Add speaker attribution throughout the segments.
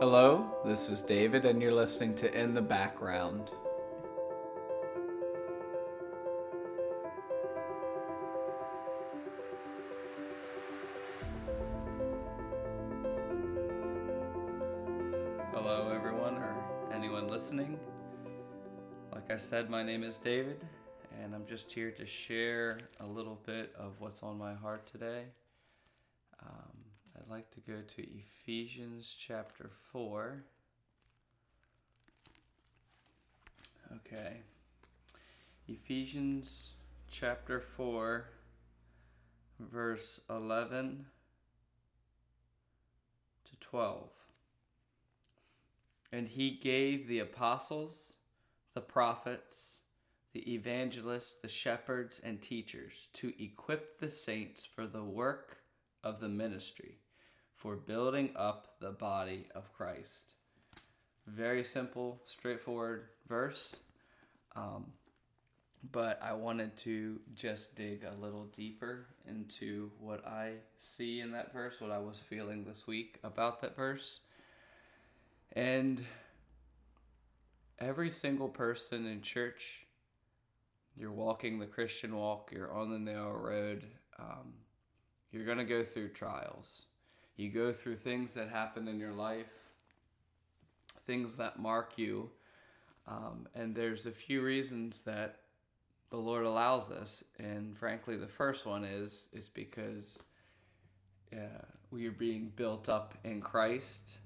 Speaker 1: Hello, this is David, and you're listening to In the Background. Hello, everyone, or anyone listening. Like I said, my name is David, and I'm just here to share a little bit of what's on my heart today. I'd like to go to Ephesians chapter 4. Okay. Ephesians chapter 4, verse 11 to 12. And he gave the apostles, the prophets, the evangelists, the shepherds, and teachers to equip the saints for the work of the ministry for building up the body of Christ. Very simple, straightforward verse. Um, but I wanted to just dig a little deeper into what I see in that verse, what I was feeling this week about that verse. And every single person in church, you're walking the Christian walk, you're on the narrow road, um, you're going to go through trials. You go through things that happen in your life, things that mark you. Um, and there's a few reasons that the Lord allows this. And frankly, the first one is is because uh, we are being built up in Christ.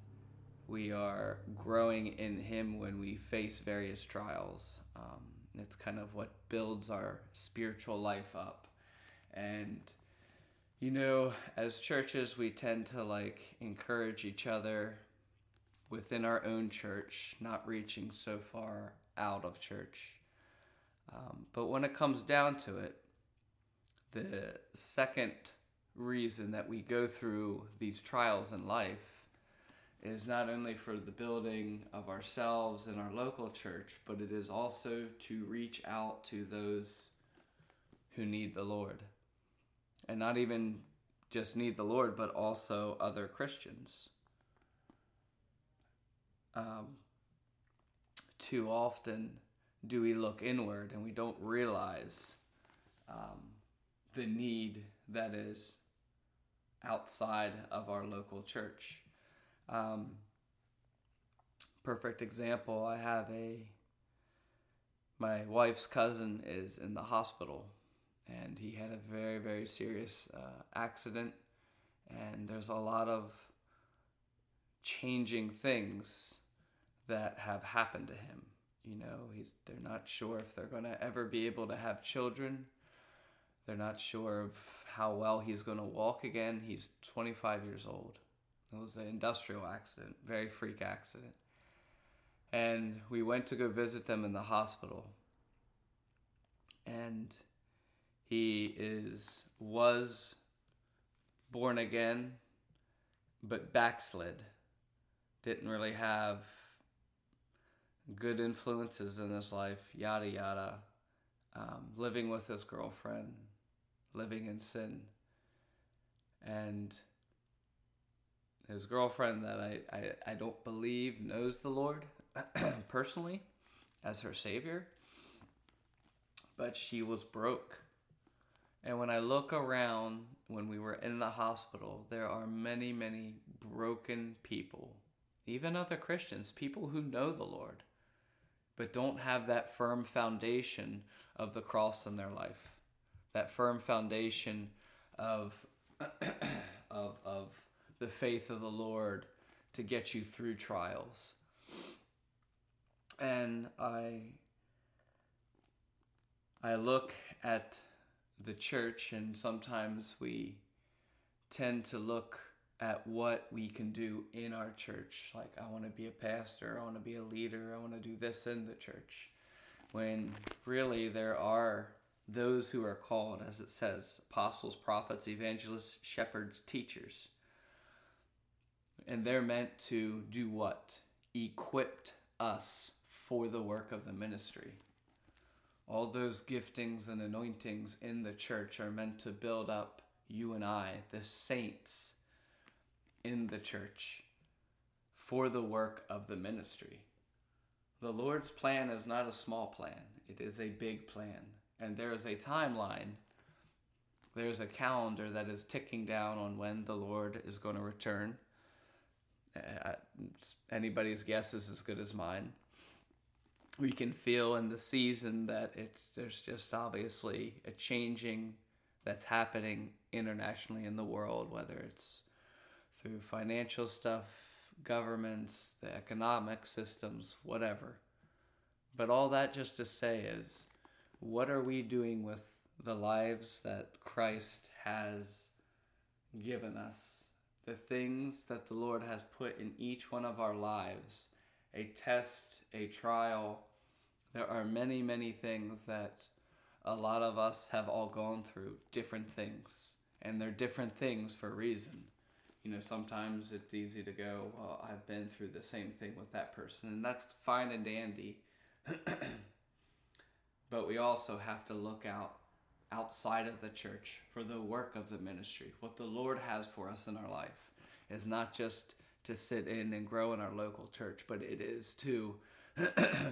Speaker 1: We are growing in Him when we face various trials. Um, it's kind of what builds our spiritual life up. And you know, as churches, we tend to like encourage each other within our own church, not reaching so far out of church. Um, but when it comes down to it, the second reason that we go through these trials in life is not only for the building of ourselves and our local church, but it is also to reach out to those who need the Lord and not even just need the Lord, but also other Christians. Um, too often do we look inward and we don't realize um, the need that is outside of our local church. Um, perfect example I have a my wife's cousin is in the hospital and he had a very very serious uh, accident. And there's a lot of changing things that have happened to him. You know he's they're not sure if they're going to ever be able to have children. They're not sure of how well he's going to walk again. He's 25 years old. It was an industrial accident very freak accident. And we went to go visit them in the hospital and he is was born again, but backslid. Didn't really have good influences in his life, yada yada. Um, living with his girlfriend, living in sin. And his girlfriend that I, I, I don't believe knows the Lord personally as her Savior, but she was broke and when I look around when we were in the hospital, there are many, many broken people, even other Christians, people who know the Lord, but don't have that firm foundation of the cross in their life, that firm foundation of, of, of the faith of the Lord to get you through trials. And I, I look at the church, and sometimes we tend to look at what we can do in our church. Like, I want to be a pastor, I want to be a leader, I want to do this in the church. When really there are those who are called, as it says apostles, prophets, evangelists, shepherds, teachers. And they're meant to do what? Equipped us for the work of the ministry all those giftings and anointings in the church are meant to build up you and I, the saints in the church, for the work of the ministry. The Lord's plan is not a small plan, it is a big plan. And there is a timeline, there's a calendar that is ticking down on when the Lord is going to return. Uh, anybody's guess is as good as mine. We can feel in the season that it's there's just obviously a changing that's happening internationally in the world, whether it's through financial stuff, governments, the economic systems, whatever. But all that just to say is, what are we doing with the lives that Christ has given us? The things that the Lord has put in each one of our lives a test, a trial. There are many, many things that a lot of us have all gone through, different things. And they're different things for a reason you know, sometimes it's easy to go, well, I've been through the same thing with that person, and that's fine and dandy. but we also have to look out outside of the church for the work of the ministry. What the Lord has for us in our life is not just to sit in and grow in our local church, but it is to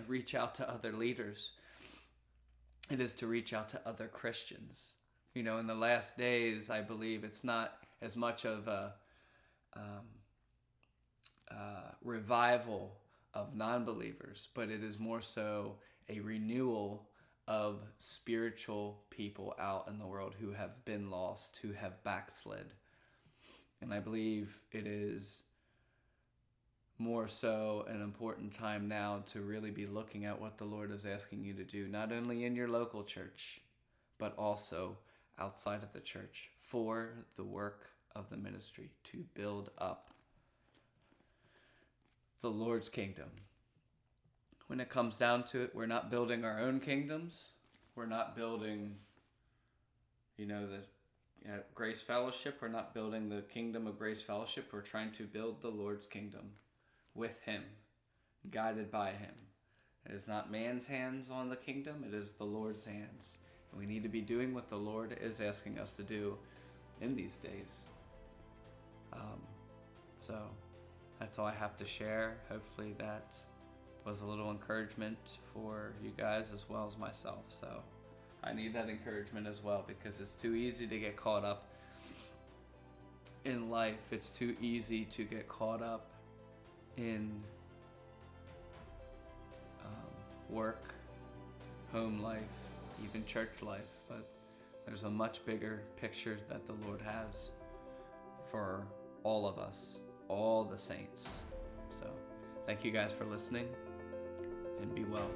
Speaker 1: reach out to other leaders. It is to reach out to other Christians. You know, in the last days, I believe it's not as much of a um, uh, revival of non believers, but it is more so a renewal of spiritual people out in the world who have been lost, who have backslid. And I believe it is more so an important time now to really be looking at what the Lord is asking you to do, not only in your local church, but also outside of the church for the work of the ministry to build up the Lord's kingdom. When it comes down to it, we're not building our own kingdoms. We're not building, you know, the you know, Grace Fellowship. We're not building the kingdom of Grace Fellowship. We're trying to build the Lord's kingdom with Him, guided by Him. It is not man's hands on the kingdom, it is the Lord's hands. And we need to be doing what the Lord is asking us to do in these days. Um, so that's all I have to share. Hopefully, that was a little encouragement for you guys as well as myself. So I need that encouragement as well because it's too easy to get caught up in life. It's too easy to get caught up in um, work, home life, even church life. But there's a much bigger picture that the Lord has for all of us, all the saints. So, thank you guys for listening and be well.